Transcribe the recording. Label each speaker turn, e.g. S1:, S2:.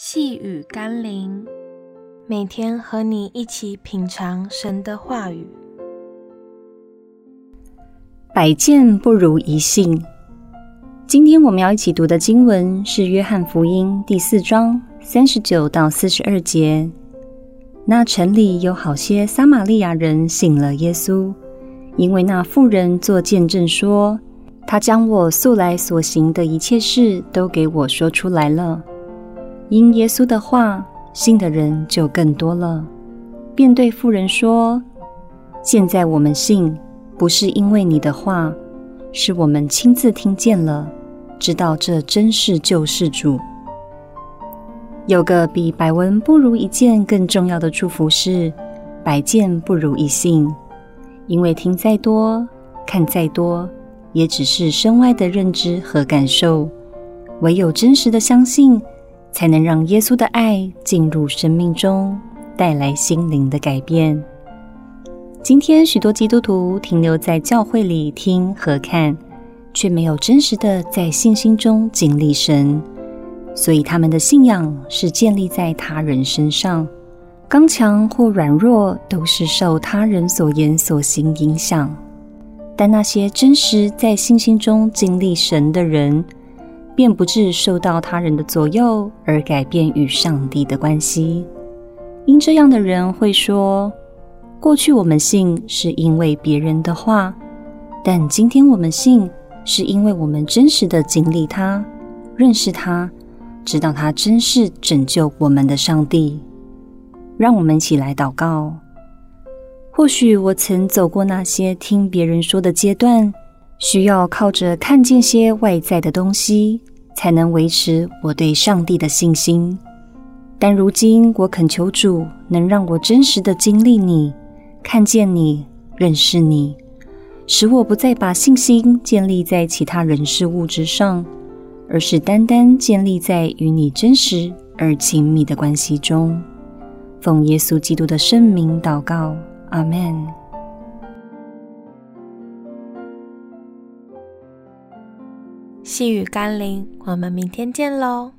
S1: 细雨甘霖，每天和你一起品尝神的话语。
S2: 百见不如一信。今天我们要一起读的经文是《约翰福音》第四章三十九到四十二节。那城里有好些撒玛利亚人信了耶稣，因为那妇人作见证说，他将我素来所行的一切事都给我说出来了。因耶稣的话，信的人就更多了，便对妇人说：“现在我们信，不是因为你的话，是我们亲自听见了，知道这真是救世主。”有个比百闻不如一见更重要的祝福是：百见不如一信，因为听再多，看再多，也只是身外的认知和感受，唯有真实的相信。才能让耶稣的爱进入生命中，带来心灵的改变。今天许多基督徒停留在教会里听和看，却没有真实的在信心中经历神，所以他们的信仰是建立在他人身上，刚强或软弱都是受他人所言所行影响。但那些真实在信心中经历神的人，便不致受到他人的左右而改变与上帝的关系。因这样的人会说：“过去我们信是因为别人的话，但今天我们信是因为我们真实的经历他、认识他，知道他真是拯救我们的上帝。”让我们一起来祷告。或许我曾走过那些听别人说的阶段。需要靠着看见些外在的东西，才能维持我对上帝的信心。但如今，我恳求主能让我真实的经历你，看见你，认识你，使我不再把信心建立在其他人事物之上，而是单单建立在与你真实而亲密的关系中。奉耶稣基督的圣名祷告，阿门。
S1: 细雨甘霖，我们明天见喽。